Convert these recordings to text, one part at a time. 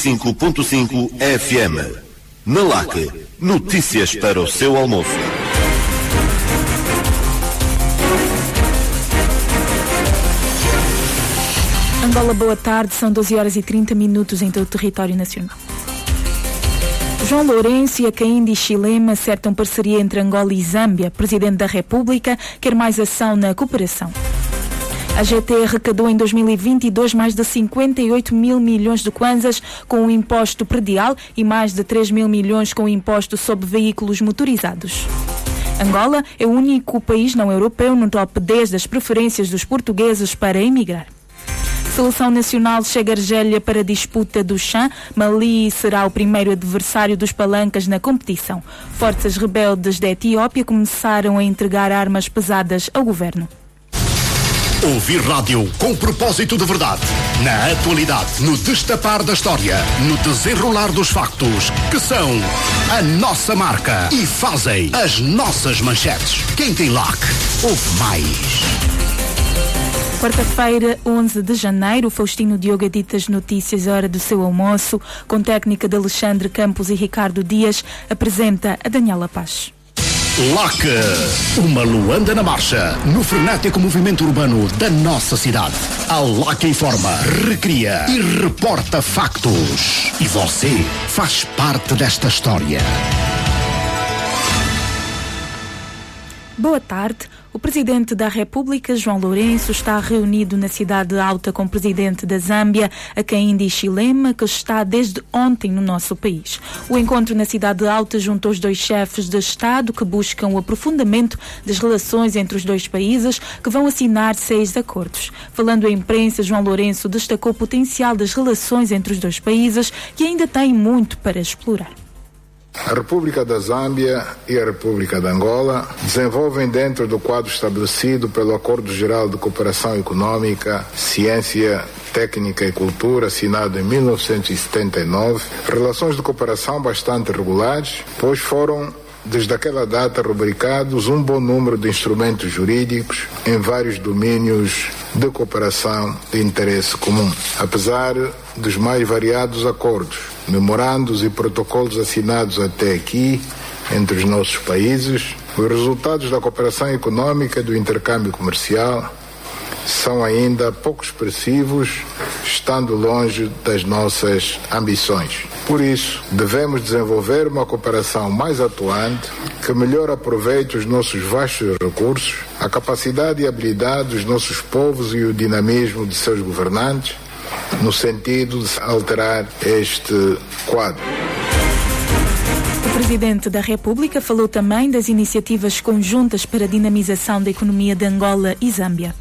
95.5 FM. Na LAC, notícias para o seu almoço. Angola, boa tarde. São 12 horas e 30 minutos em todo o território nacional. João Lourenço e a Caíndia Chilema acertam parceria entre Angola e Zâmbia. Presidente da República quer mais ação na cooperação. A GT arrecadou em 2022 mais de 58 mil milhões de kwanzas com o imposto predial e mais de 3 mil milhões com o imposto sobre veículos motorizados. Angola é o único país não europeu no top 10 das preferências dos portugueses para emigrar. Seleção Nacional chega Argélia para a disputa do chã. Mali será o primeiro adversário dos palancas na competição. Forças rebeldes da Etiópia começaram a entregar armas pesadas ao governo. Ouvir rádio com propósito de verdade. Na atualidade, no destapar da história, no desenrolar dos factos, que são a nossa marca e fazem as nossas manchetes. Quem tem LAC, ouve mais. Quarta-feira, 11 de janeiro, Faustino Diogo edita as notícias hora do seu almoço, com técnica de Alexandre Campos e Ricardo Dias, apresenta a Daniela Paz. LAC, uma Luanda na marcha, no frenético movimento urbano da nossa cidade. A LAC informa, recria e reporta factos. E você faz parte desta história. Boa tarde. O presidente da República, João Lourenço, está reunido na cidade alta com o presidente da Zâmbia, Hakainde Chilema, que está desde ontem no nosso país. O encontro na cidade alta juntou os dois chefes de Estado que buscam o aprofundamento das relações entre os dois países, que vão assinar seis acordos. Falando à imprensa, João Lourenço destacou o potencial das relações entre os dois países, que ainda têm muito para explorar. A República da Zâmbia e a República da Angola desenvolvem dentro do quadro estabelecido pelo Acordo Geral de Cooperação Econômica, Ciência, Técnica e Cultura, assinado em 1979, relações de cooperação bastante regulares, pois foram desde aquela data rubricados um bom número de instrumentos jurídicos em vários domínios de cooperação de interesse comum, apesar dos mais variados acordos, memorandos e protocolos assinados até aqui entre os nossos países, os resultados da cooperação econômica e do intercâmbio comercial são ainda pouco expressivos, estando longe das nossas ambições. Por isso, devemos desenvolver uma cooperação mais atuante que melhor aproveite os nossos vastos recursos, a capacidade e habilidade dos nossos povos e o dinamismo de seus governantes, no sentido de alterar este quadro. O presidente da República falou também das iniciativas conjuntas para a dinamização da economia de Angola e Zâmbia.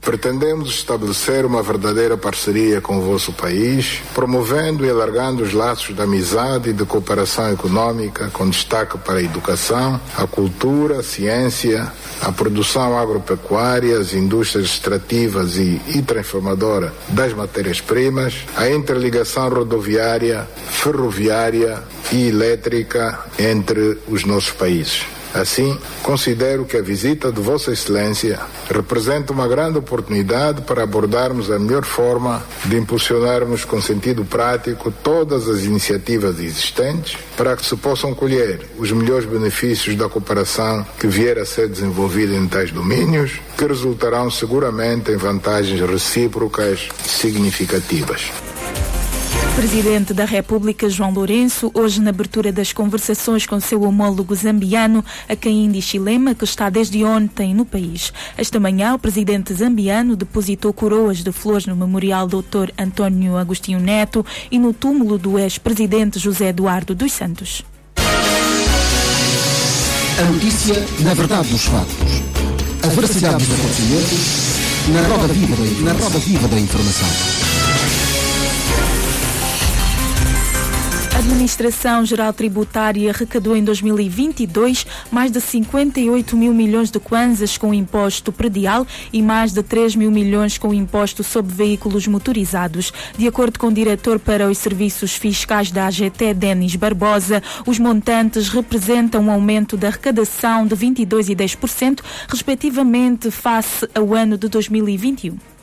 Pretendemos estabelecer uma verdadeira parceria com o vosso país, promovendo e alargando os laços de amizade e de cooperação econômica, com destaque para a educação, a cultura, a ciência, a produção agropecuária, as indústrias extrativas e, e transformadora das matérias-primas, a interligação rodoviária, ferroviária e elétrica entre os nossos países. Assim, considero que a visita de Vossa Excelência representa uma grande oportunidade para abordarmos a melhor forma de impulsionarmos com sentido prático todas as iniciativas existentes para que se possam colher os melhores benefícios da cooperação que vier a ser desenvolvida em tais domínios, que resultarão seguramente em vantagens recíprocas significativas. Presidente da República, João Lourenço, hoje na abertura das conversações com seu homólogo zambiano, Akaindi Chilema, que está desde ontem no país. Esta manhã, o presidente zambiano depositou coroas de flores no Memorial Dr. António Agostinho Neto e no túmulo do ex-presidente José Eduardo dos Santos. A notícia na verdade dos fatos. A veracidade dos acontecimentos na roda viva da informação. A Administração Geral Tributária arrecadou em 2022 mais de 58 mil milhões de kwanzas com imposto predial e mais de 3 mil milhões com imposto sobre veículos motorizados. De acordo com o diretor para os serviços fiscais da AGT, Denis Barbosa, os montantes representam um aumento da arrecadação de 22% e 10%, respectivamente, face ao ano de 2021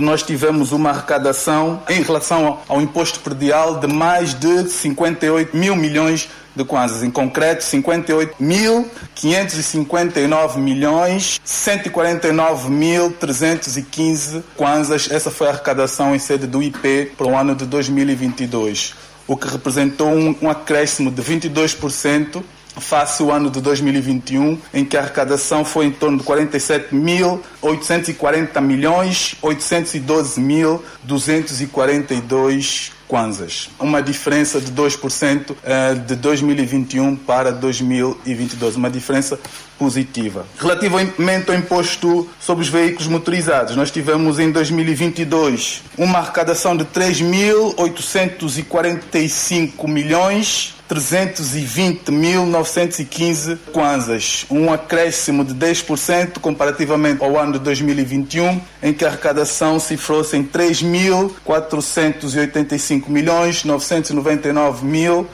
nós tivemos uma arrecadação em relação ao imposto predial de mais de 58 mil milhões de kwanzas. Em concreto, 58.559 milhões 149.315 kwanzas. Essa foi a arrecadação em sede do IP para o ano de 2022, o que representou um, um acréscimo de 22% face ao ano de 2021, em que a arrecadação foi em torno de 47.840 milhões 812 mil 242 kwanzas. Uma diferença de 2% eh, de 2021 para 2022, uma diferença positiva. Relativamente ao imposto sobre os veículos motorizados, nós tivemos em 2022 uma arrecadação de 3.845 milhões 320.915 kwanzas, um acréscimo de 10% comparativamente ao ano de 2021, em que a arrecadação cifrou-se em 3.485 milhões 999 mil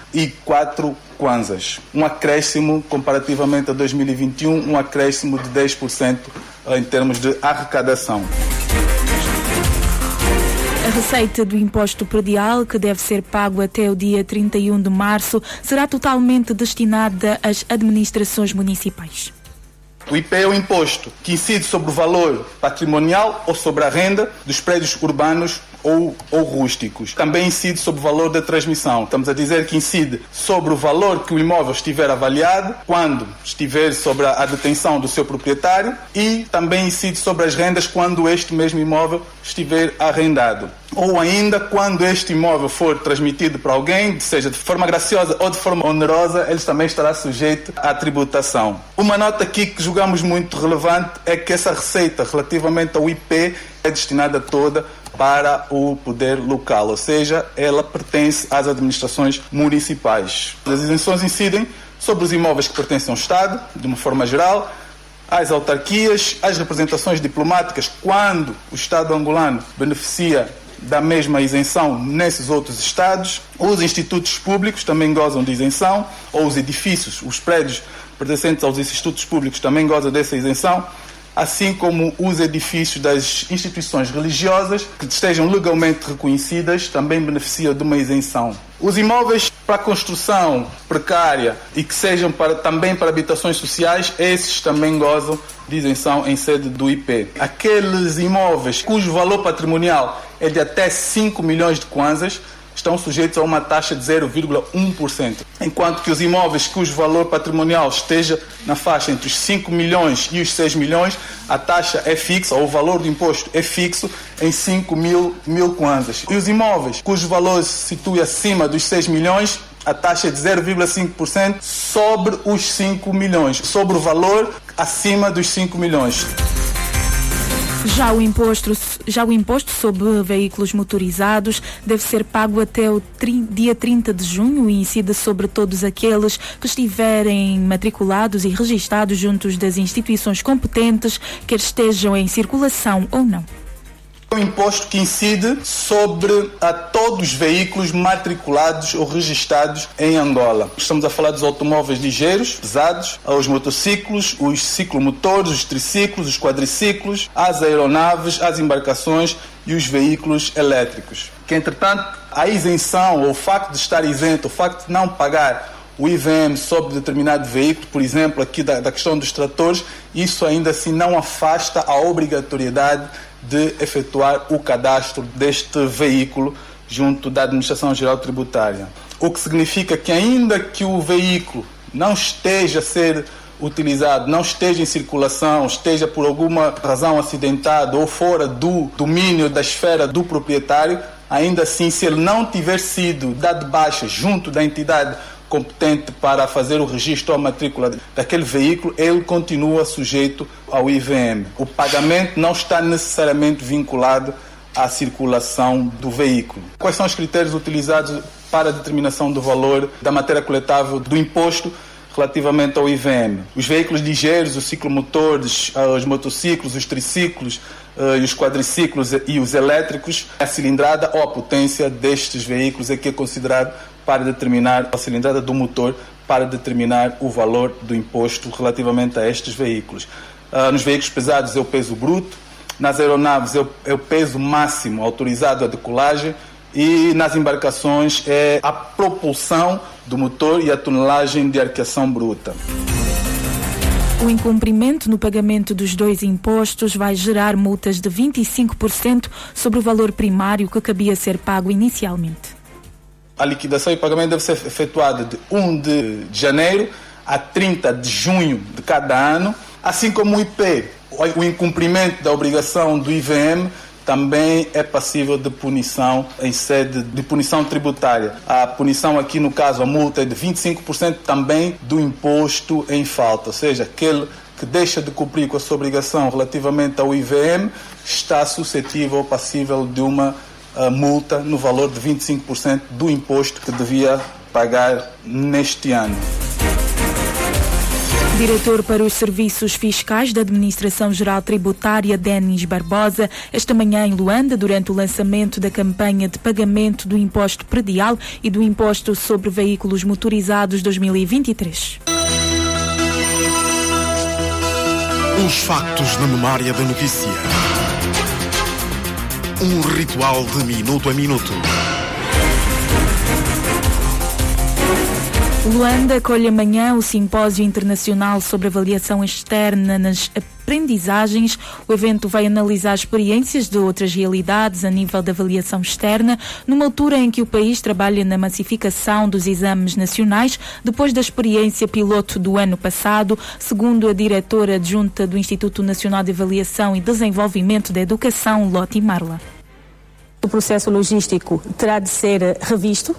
4 kwanzas. Um acréscimo comparativamente a 2021, um acréscimo de 10% em termos de arrecadação. A receita do imposto predial, que deve ser pago até o dia 31 de março, será totalmente destinada às administrações municipais. O IP é o imposto que incide sobre o valor patrimonial ou sobre a renda dos prédios urbanos ou, ou rústicos. Também incide sobre o valor da transmissão. Estamos a dizer que incide sobre o valor que o imóvel estiver avaliado, quando estiver sobre a detenção do seu proprietário, e também incide sobre as rendas quando este mesmo imóvel estiver arrendado. Ou ainda quando este imóvel for transmitido para alguém, seja de forma graciosa ou de forma onerosa, ele também estará sujeito à tributação. Uma nota aqui que julgamos muito relevante é que essa receita relativamente ao IP é destinada toda para o poder local, ou seja, ela pertence às administrações municipais. As isenções incidem sobre os imóveis que pertencem ao Estado, de uma forma geral, às autarquias, às representações diplomáticas, quando o Estado angolano beneficia da mesma isenção nesses outros estados. Os institutos públicos também gozam de isenção, ou os edifícios, os prédios pertencentes aos institutos públicos também gozam dessa isenção assim como os edifícios das instituições religiosas que estejam legalmente reconhecidas também beneficiam de uma isenção. Os imóveis para construção precária e que sejam para, também para habitações sociais, esses também gozam de isenção em sede do IP. Aqueles imóveis cujo valor patrimonial é de até 5 milhões de kwanzas estão sujeitos a uma taxa de 0,1%, enquanto que os imóveis cujo valor patrimonial esteja na faixa entre os 5 milhões e os 6 milhões, a taxa é fixa, ou o valor do imposto é fixo em 5 mil, mil kwanzas. E os imóveis cujo valor se situa acima dos 6 milhões, a taxa é de 0,5% sobre os 5 milhões, sobre o valor acima dos 5 milhões. Já o, imposto, já o imposto sobre veículos motorizados deve ser pago até o dia 30 de junho e incide sobre todos aqueles que estiverem matriculados e registados juntos das instituições competentes, quer estejam em circulação ou não um imposto que incide sobre a todos os veículos matriculados ou registrados em Angola. Estamos a falar dos automóveis ligeiros, pesados, aos motociclos, os ciclomotores, os triciclos, os quadriciclos, as aeronaves, as embarcações e os veículos elétricos. Que, entretanto, a isenção ou o facto de estar isento, o facto de não pagar o IVM sobre determinado veículo, por exemplo, aqui da, da, questão dos tratores, isso ainda assim não afasta a obrigatoriedade de efetuar o cadastro deste veículo junto da Administração Geral Tributária. O que significa que, ainda que o veículo não esteja a ser utilizado, não esteja em circulação, esteja por alguma razão acidentado ou fora do domínio da esfera do proprietário, ainda assim, se ele não tiver sido dado baixa junto da entidade competente para fazer o registro ou matrícula daquele veículo, ele continua sujeito ao IVM. O pagamento não está necessariamente vinculado à circulação do veículo. Quais são os critérios utilizados para a determinação do valor da matéria coletável do imposto relativamente ao IVM? Os veículos ligeiros, os ciclomotores, os motociclos, os triciclos, uh, os quadriciclos e os elétricos, a cilindrada ou a potência destes veículos é que é considerado para determinar a cilindrada do motor para determinar o valor do imposto relativamente a estes veículos. Uh, nos veículos pesados é o peso bruto, nas aeronaves é é o peso máximo autorizado à decolagem e nas embarcações é a propulsão do motor e a tonelagem de arqueação bruta. O incumprimento no pagamento dos dois impostos vai gerar multas de 25% sobre o valor primário que cabia ser pago inicialmente. A liquidação e pagamento deve ser efetuada de 1 de janeiro a 30 de junho de cada ano, assim como o IP. O incumprimento da obrigação do IVM também é passível de punição em sede de punição tributária. A punição aqui, no caso, a multa é de 25% também do imposto em falta, ou seja, aquele que deixa de cumprir com a sua obrigação relativamente ao IVM está suscetível ou passível de uma uh, multa no valor de 25% do imposto que devia pagar neste ano. Diretor para os Serviços Fiscais da Administração Geral Tributária, Denis Barbosa, esta manhã em Luanda, durante o lançamento da campanha de pagamento do imposto predial e do imposto sobre veículos motorizados 2023. Os factos na memória da notícia. Um ritual de minuto a minuto. Luanda acolhe amanhã o Simpósio Internacional sobre Avaliação Externa nas Aprendizagens. O evento vai analisar experiências de outras realidades a nível de avaliação externa, numa altura em que o país trabalha na massificação dos exames nacionais, depois da experiência piloto do ano passado, segundo a diretora adjunta do Instituto Nacional de Avaliação e Desenvolvimento da Educação, Lotte Marla. O processo logístico terá de ser revisto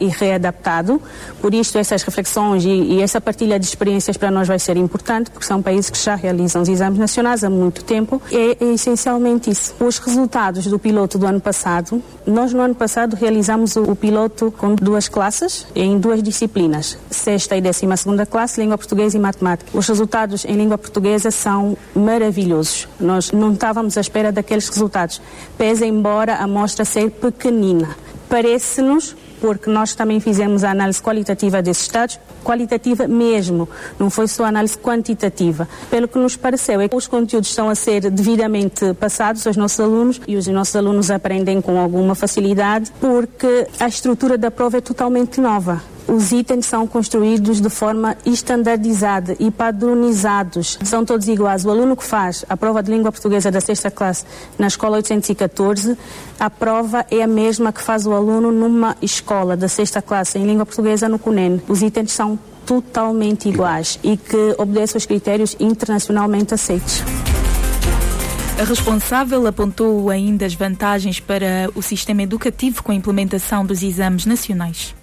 e readaptado. Por isto, essas reflexões e, e, essa partilha de experiências para nós vai ser importante, porque são países que já realizam os exames nacionais há muito tempo. É, é essencialmente isso. Os resultados do piloto do ano passado, nós no ano passado realizamos o, o piloto com duas classes, em duas disciplinas, sexta e décima segunda classe, língua portuguesa e matemática. Os resultados em língua portuguesa são maravilhosos. Nós não estávamos à espera daqueles resultados, pese embora a mostra ser pequenina. Parece-nos porque nós também fizemos a análise qualitativa desses dados, qualitativa mesmo, não foi só análise quantitativa. Pelo que nos pareceu é que os conteúdos estão a ser devidamente passados aos nossos alunos e os nossos alunos aprendem com alguma facilidade porque a estrutura da prova é totalmente nova os itens são construídos de forma estandardizada e padronizados. São todos iguais. O aluno que faz a prova de língua portuguesa da sexta classe na escola 814, a prova é a mesma que faz o aluno numa escola da sexta classe em língua portuguesa no CUNEN. Os itens são totalmente iguais e que obedecem aos critérios internacionalmente aceitos. A responsável apontou ainda as vantagens para o sistema educativo com a implementação dos exames nacionais.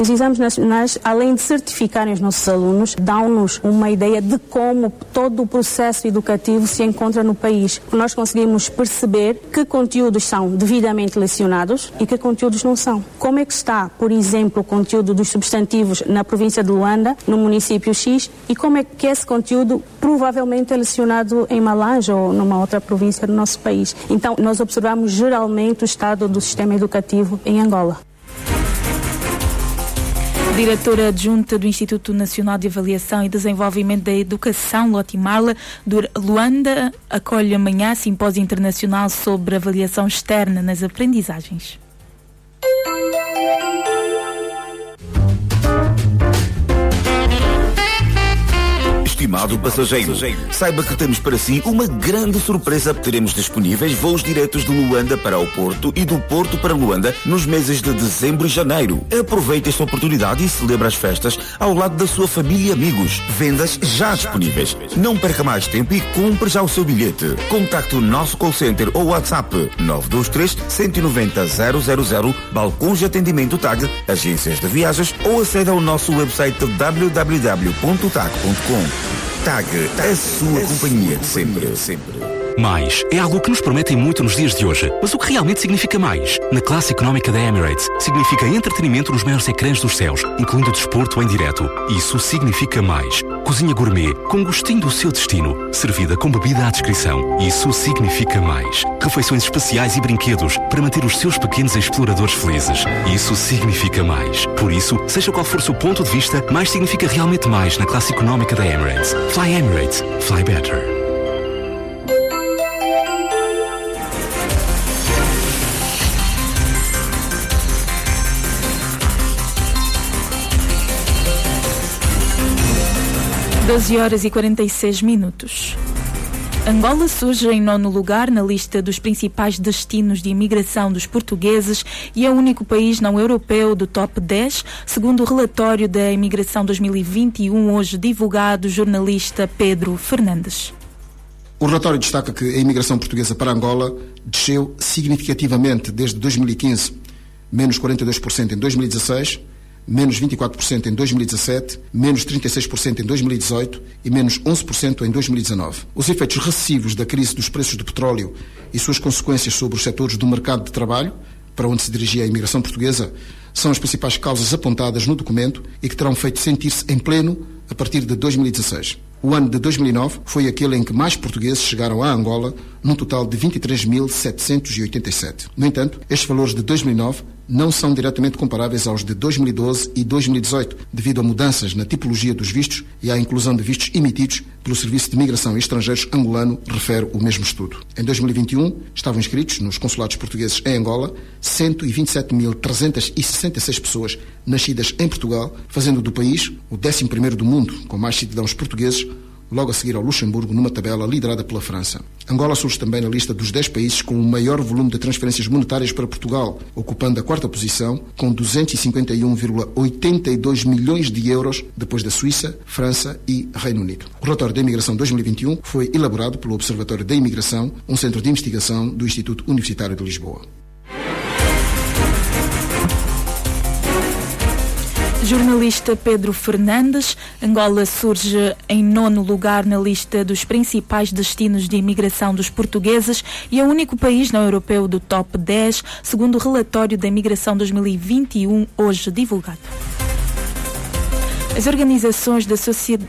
Os exames nacionais, além de certificarem os nossos alunos, dão-nos uma ideia de como todo o processo educativo se encontra no país. Nós conseguimos perceber que conteúdos são devidamente lecionados e que conteúdos não são. Como é que está, por exemplo, o conteúdo dos substantivos na província de Luanda, no município X, e como é que esse conteúdo provavelmente é lecionado em Malange ou numa outra província do nosso país. Então, nós observamos geralmente o estado do sistema educativo em Angola. Diretora adjunta do Instituto Nacional de Avaliação e Desenvolvimento da Educação, Lotte Marla, Luanda, acolhe amanhã simpósio internacional sobre avaliação externa nas aprendizagens. Estimado passageiro, saiba que temos para si uma grande surpresa. Teremos disponíveis voos diretos de Luanda para o Porto e do Porto para Luanda nos meses de dezembro e janeiro. Aproveite esta oportunidade e celebre as festas ao lado da sua família e amigos. Vendas já disponíveis. Não perca mais tempo e compre já o seu bilhete. Contacte o nosso call center ou WhatsApp 923 190 000, balcões de atendimento TAG, agências de viagens ou acede ao nosso website www.tag.com. TAG, a sua companhia de sempre. sempre. Mais é algo que nos prometem muito nos dias de hoje. Mas o que realmente significa mais? Na classe económica da Emirates, significa entretenimento nos maiores ecrãs dos céus, incluindo desporto em direto. Isso significa mais. Cozinha gourmet, com gostinho do seu destino, servida com bebida à descrição. Isso significa mais. Refeições especiais e brinquedos para manter os seus pequenos exploradores felizes. Isso significa mais. Por isso, seja qual for o seu ponto de vista, mais significa realmente mais na classe económica da Emirates. Fly Emirates. Fly better. Doze horas e 46 minutos. Angola surge em nono lugar na lista dos principais destinos de imigração dos portugueses e é o único país não europeu do top 10, segundo o relatório da imigração 2021, hoje divulgado jornalista Pedro Fernandes. O relatório destaca que a imigração portuguesa para Angola desceu significativamente desde 2015, menos 42% em 2016 menos 24% em 2017, menos 36% em 2018 e menos 11% em 2019. Os efeitos recessivos da crise dos preços do petróleo e suas consequências sobre os setores do mercado de trabalho, para onde se dirigia a imigração portuguesa, são as principais causas apontadas no documento e que terão feito sentir-se em pleno a partir de 2016. O ano de 2009 foi aquele em que mais portugueses chegaram a Angola, num total de 23.787. No entanto, estes valores de 2009 não são diretamente comparáveis aos de 2012 e 2018, devido a mudanças na tipologia dos vistos e à inclusão de vistos emitidos pelo Serviço de Migração e Estrangeiros angolano, refere o mesmo estudo. Em 2021, estavam inscritos nos consulados portugueses em Angola 127.366 pessoas nascidas em Portugal, fazendo do país o 11º do mundo com mais cidadãos portugueses logo a seguir ao Luxemburgo, numa tabela liderada pela França. Angola surge também na lista dos 10 países com o maior volume de transferências monetárias para Portugal, ocupando a quarta posição com 251,82 milhões de euros, depois da Suíça, França e Reino Unido. O relatório da imigração 2021 foi elaborado pelo Observatório da Imigração, um centro de investigação do Instituto Universitário de Lisboa. Jornalista Pedro Fernandes, Angola surge em nono lugar na lista dos principais destinos de imigração dos portugueses e é o único país não europeu do top 10, segundo o relatório da imigração 2021, hoje divulgado. As organizações da,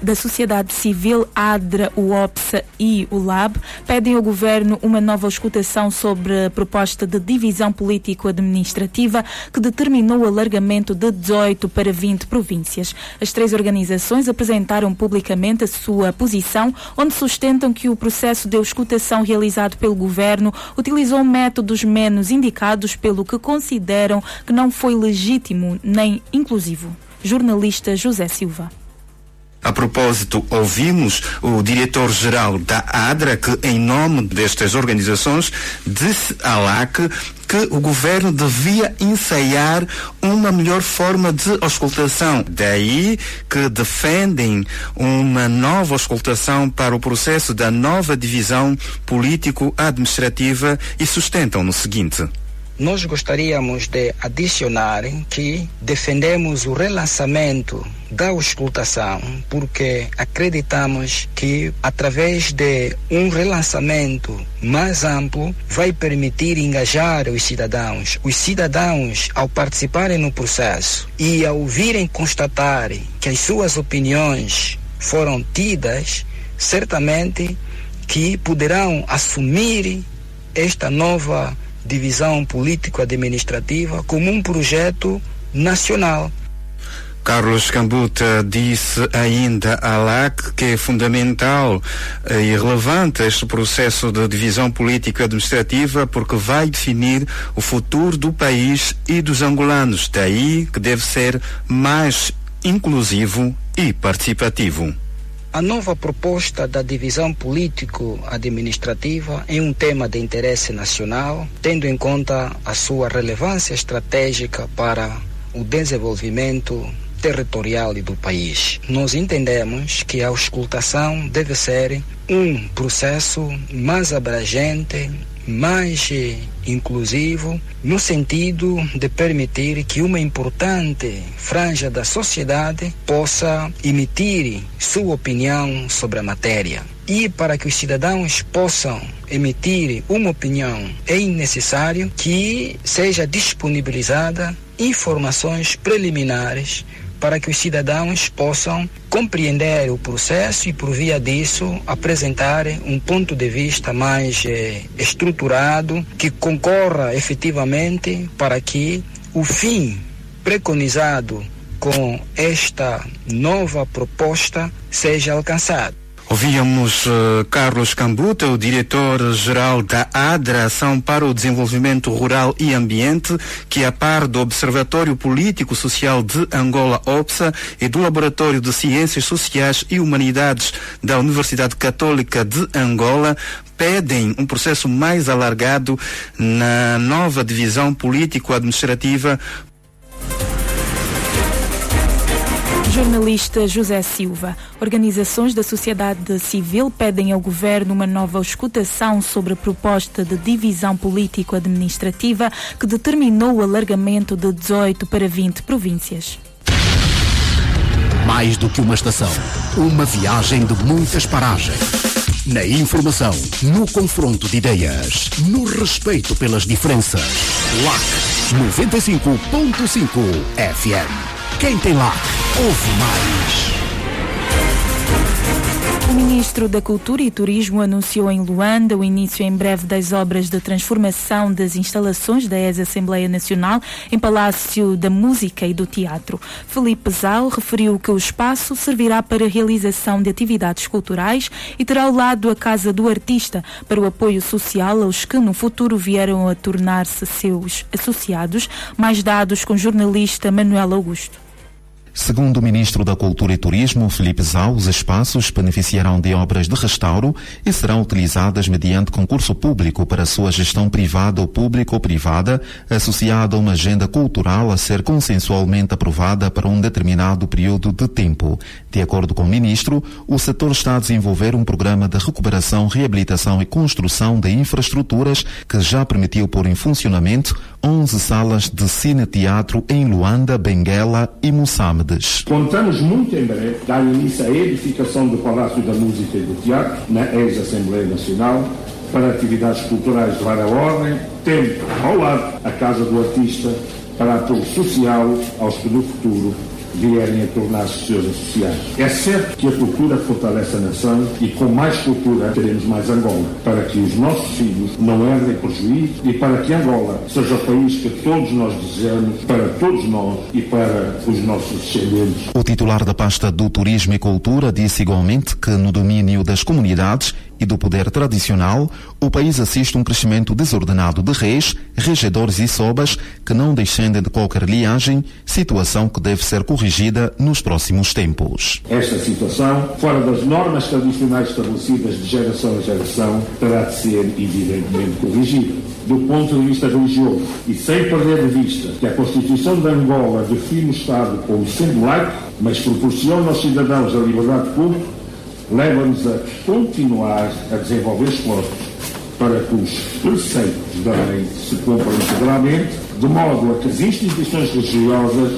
da sociedade civil, ADRA, o OPSA e o LAB, pedem ao governo uma nova escutação sobre a proposta de divisão político-administrativa que determinou o alargamento de 18 para 20 províncias. As três organizações apresentaram publicamente a sua posição, onde sustentam que o processo de escutação realizado pelo governo utilizou métodos menos indicados, pelo que consideram que não foi legítimo nem inclusivo jornalista José Silva. A propósito, ouvimos o diretor-geral da ADRA, que, em nome destas organizações, disse à LAC que o governo devia ensaiar uma melhor forma de auscultação. Daí que defendem uma nova auscultação para o processo da nova divisão político-administrativa e sustentam no seguinte. Nós gostaríamos de adicionar que defendemos o relançamento da auscultação, porque acreditamos que através de um relançamento mais amplo vai permitir engajar os cidadãos. Os cidadãos, ao participarem no processo e ao virem constatar que as suas opiniões foram tidas, certamente que poderão assumir esta nova divisão político-administrativa como um projeto nacional. Carlos Cambuta disse ainda à LAC que é fundamental e relevante este processo de divisão político-administrativa porque vai definir o futuro do país e dos angolanos. Daí que deve ser mais inclusivo e participativo. A nova proposta da divisão político-administrativa é um tema de interesse nacional, tendo em conta a sua relevância estratégica para o desenvolvimento territorial do país. Nós entendemos que a auscultação deve ser um processo mais abrangente, mais inclusivo, no sentido de permitir que uma importante franja da sociedade possa emitir sua opinião sobre a matéria. E para que os cidadãos possam emitir uma opinião, é necessário que seja disponibilizada informações preliminares para que os cidadãos possam compreender o processo e, por via disso, apresentar um ponto de vista mais eh, estruturado que concorra efetivamente para que o fim preconizado com esta nova proposta seja alcançado. Ouvíamos uh, Carlos Cambuta, o diretor-geral da ADRA, Ação para o Desenvolvimento Rural e Ambiente, que a par do Observatório Político Social de Angola, OPSA, e do Laboratório de Ciências Sociais e Humanidades da Universidade Católica de Angola, pedem um processo mais alargado na nova divisão político-administrativa Jornalista José Silva. Organizações da sociedade civil pedem ao governo uma nova escutação sobre a proposta de divisão político-administrativa que determinou o alargamento de 18 para 20 províncias. Mais do que uma estação, uma viagem de muitas paragens. Na informação, no confronto de ideias, no respeito pelas diferenças. LAC 95.5 FM. Quem tem lá, ouve mais. O ministro da Cultura e Turismo anunciou em Luanda o início em breve das obras de transformação das instalações da ex-Assembleia Nacional em Palácio da Música e do Teatro. Felipe Zal referiu que o espaço servirá para a realização de atividades culturais e terá ao lado a Casa do Artista para o apoio social aos que no futuro vieram a tornar-se seus associados. Mais dados com o jornalista Manuel Augusto. Segundo o ministro da Cultura e Turismo, Felipe Zau, os espaços beneficiarão de obras de restauro e serão utilizadas mediante concurso público para sua gestão privada ou pública ou privada, associada a uma agenda cultural a ser consensualmente aprovada para um determinado período de tempo. De acordo com o ministro, o setor está a desenvolver um programa de recuperação, reabilitação e construção de infraestruturas que já permitiu pôr em funcionamento 11 salas de cine-teatro em Luanda, Benguela e Moçambique. Contamos muito em breve dar início à edificação do Palácio da Música e do Teatro, na ex-Assembleia Nacional, para atividades culturais de várias ordem, tendo ao lado a Casa do Artista para apoio social aos que no futuro vierem a tornar-se seus associados. É certo que a cultura fortalece a nação e com mais cultura teremos mais Angola, para que os nossos filhos não herdem prejuízo e para que Angola seja o país que todos nós desejamos para todos nós e para os nossos descendentes. O titular da pasta do Turismo e Cultura disse igualmente que no domínio das comunidades e do poder tradicional, o país assiste um crescimento desordenado de reis, regedores e sobas que não descendem de qualquer linhagem, situação que deve ser corrigida nos próximos tempos. Esta situação, fora das normas tradicionais estabelecidas de geração em geração, terá de ser evidentemente corrigida. Do ponto de vista religioso, e sem perder de vista que a Constituição de Angola define o Estado como sendo laico, mas proporciona aos cidadãos a liberdade de culto, leva-nos a continuar a desenvolver esforços para que os preceitos da lei se cumpram integralmente, de modo a que as instituições religiosas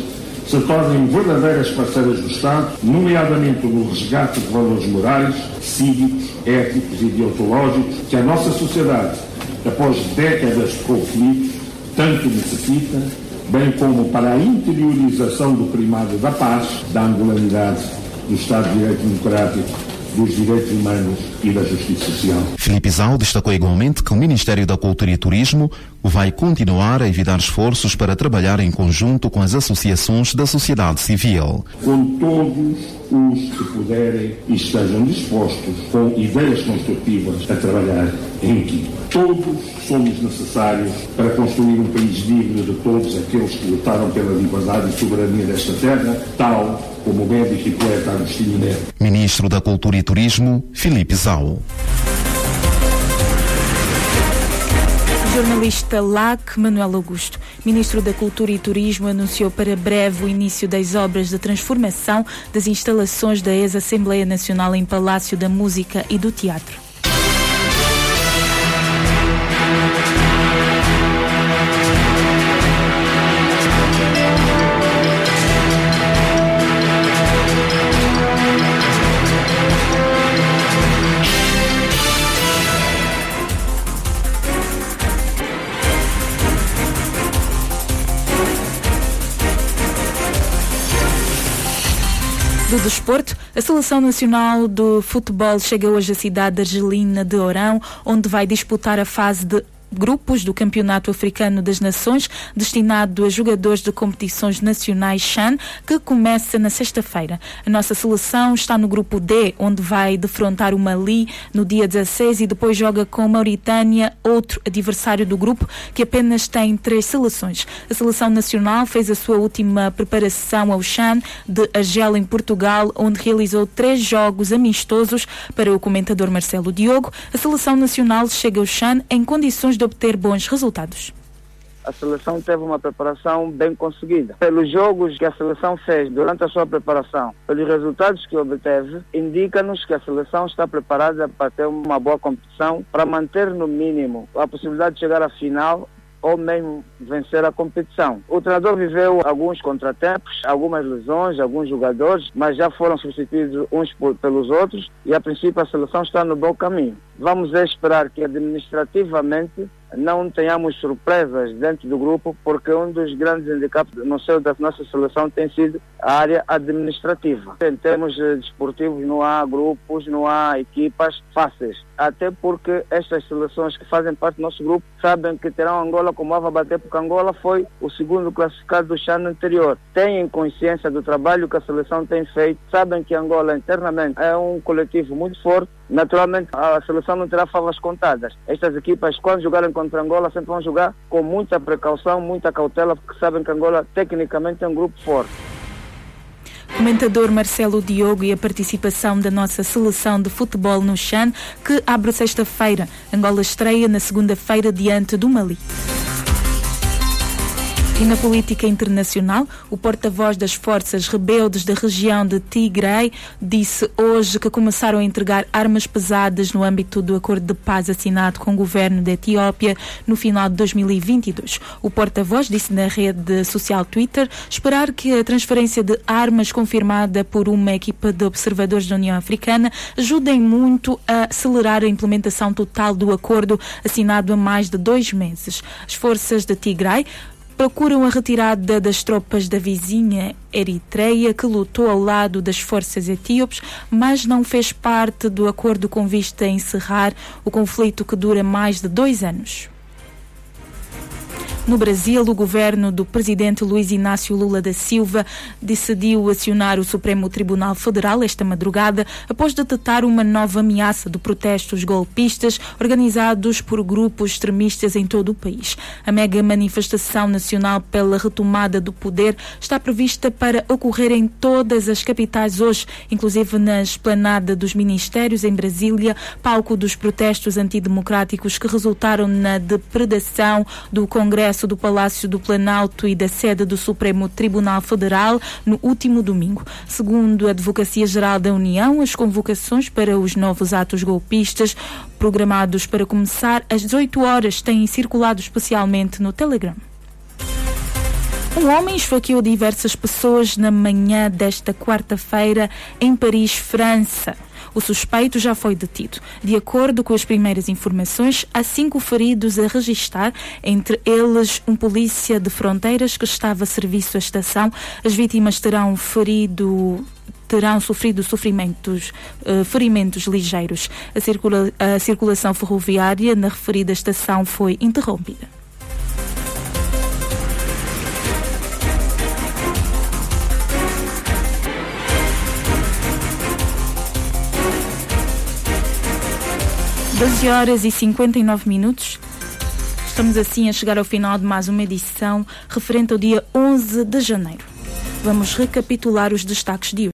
se tornem verdadeiras parceiras do Estado, nomeadamente no resgate de valores morais, cívicos, éticos e deontológicos que a nossa sociedade, após décadas de conflitos, tanto necessita, bem como para a interiorização do primado da paz, da angularidade do Estado de Direito Democrático dos direitos humanos e da justiça social. Felipe Zau destacou igualmente que o Ministério da Cultura e Turismo vai continuar a evitar esforços para trabalhar em conjunto com as associações da sociedade civil. Com todos os que puderem e estejam dispostos, com ideias construtivas, a trabalhar em equipe. Todos somos necessários para construir um país digno de todos aqueles que lutaram pela liberdade e soberania desta terra, tal como o médico e poeta Agostinho Neto. Ministro da Cultura e Turismo, Filipe Zau. Jornalista LAC Manuel Augusto, Ministro da Cultura e Turismo, anunciou para breve o início das obras de transformação das instalações da ex-Assembleia Nacional em Palácio da Música e do Teatro. A Seleção Nacional do Futebol chega hoje à cidade argelina de Orão, onde vai disputar a fase de grupos do Campeonato Africano das Nações, destinado a jogadores de competições nacionais CHAN, que começa na sexta-feira. A nossa seleção está no grupo D, onde vai defrontar o Mali no dia 16 e depois joga com Mauritânia, outro adversário do grupo, que apenas tem três seleções. A seleção nacional fez a sua última preparação ao CHAN de Argel, em Portugal, onde realizou três jogos amistosos para o comentador Marcelo Diogo. A seleção nacional chega ao CHAN em condições de obter bons resultados a seleção teve uma preparação bem conseguida. Pelos jogos que a seleção fez durante a sua preparação, pelos resultados que obteve, indica-nos que a seleção está preparada para ter uma boa competição, para manter no mínimo a possibilidade de chegar à final ou mesmo vencer a competição. O treinador viveu alguns contratempos, algumas lesões, alguns jogadores, mas já foram substituídos uns por, pelos outros e a princípio a seleção está no bom caminho. Vamos esperar que administrativamente não tenhamos surpresas dentro do grupo, porque um dos grandes handicaps no seio da nossa seleção tem sido a área administrativa. Em termos desportivos, não há grupos, não há equipas fáceis. Até porque estas seleções que fazem parte do nosso grupo sabem que terão Angola como ava bater, porque Angola foi o segundo classificado do chão anterior. Têm consciência do trabalho que a seleção tem feito, sabem que Angola internamente é um coletivo muito forte Naturalmente, a seleção não terá favas contadas. Estas equipas, quando jogarem contra Angola, sempre vão jogar com muita precaução, muita cautela, porque sabem que Angola, tecnicamente, é um grupo forte. Comentador Marcelo Diogo e a participação da nossa seleção de futebol no Chan, que abre sexta-feira. Angola estreia na segunda-feira diante do Mali. E na política internacional, o porta-voz das forças rebeldes da região de Tigray disse hoje que começaram a entregar armas pesadas no âmbito do acordo de paz assinado com o governo da Etiópia no final de 2022. O porta-voz disse na rede social Twitter esperar que a transferência de armas confirmada por uma equipa de observadores da União Africana ajudem muito a acelerar a implementação total do acordo assinado há mais de dois meses. As forças de Tigray procuram a retirada das tropas da vizinha Eritreia, que lutou ao lado das forças etíopes, mas não fez parte do acordo com vista a encerrar o conflito que dura mais de dois anos. No Brasil, o governo do presidente Luiz Inácio Lula da Silva decidiu acionar o Supremo Tribunal Federal esta madrugada após detectar uma nova ameaça de protestos golpistas organizados por grupos extremistas em todo o país. A mega manifestação nacional pela retomada do poder está prevista para ocorrer em todas as capitais hoje, inclusive na esplanada dos ministérios em Brasília, palco dos protestos antidemocráticos que resultaram na depredação do Congresso Congresso do Palácio do Planalto e da sede do Supremo Tribunal Federal no último domingo. Segundo a Advocacia Geral da União, as convocações para os novos atos golpistas programados para começar às 18 horas têm circulado especialmente no Telegram. Um homem esfaqueou diversas pessoas na manhã desta quarta-feira em Paris, França. O suspeito já foi detido. De acordo com as primeiras informações, há cinco feridos a registrar, entre eles um polícia de fronteiras que estava a serviço à estação. As vítimas terão ferido terão sofrido sofrimentos, uh, ferimentos ligeiros. A, circula a circulação ferroviária na referida estação foi interrompida. 12 horas e 59 minutos. Estamos assim a chegar ao final de mais uma edição referente ao dia 11 de janeiro. Vamos recapitular os destaques de hoje.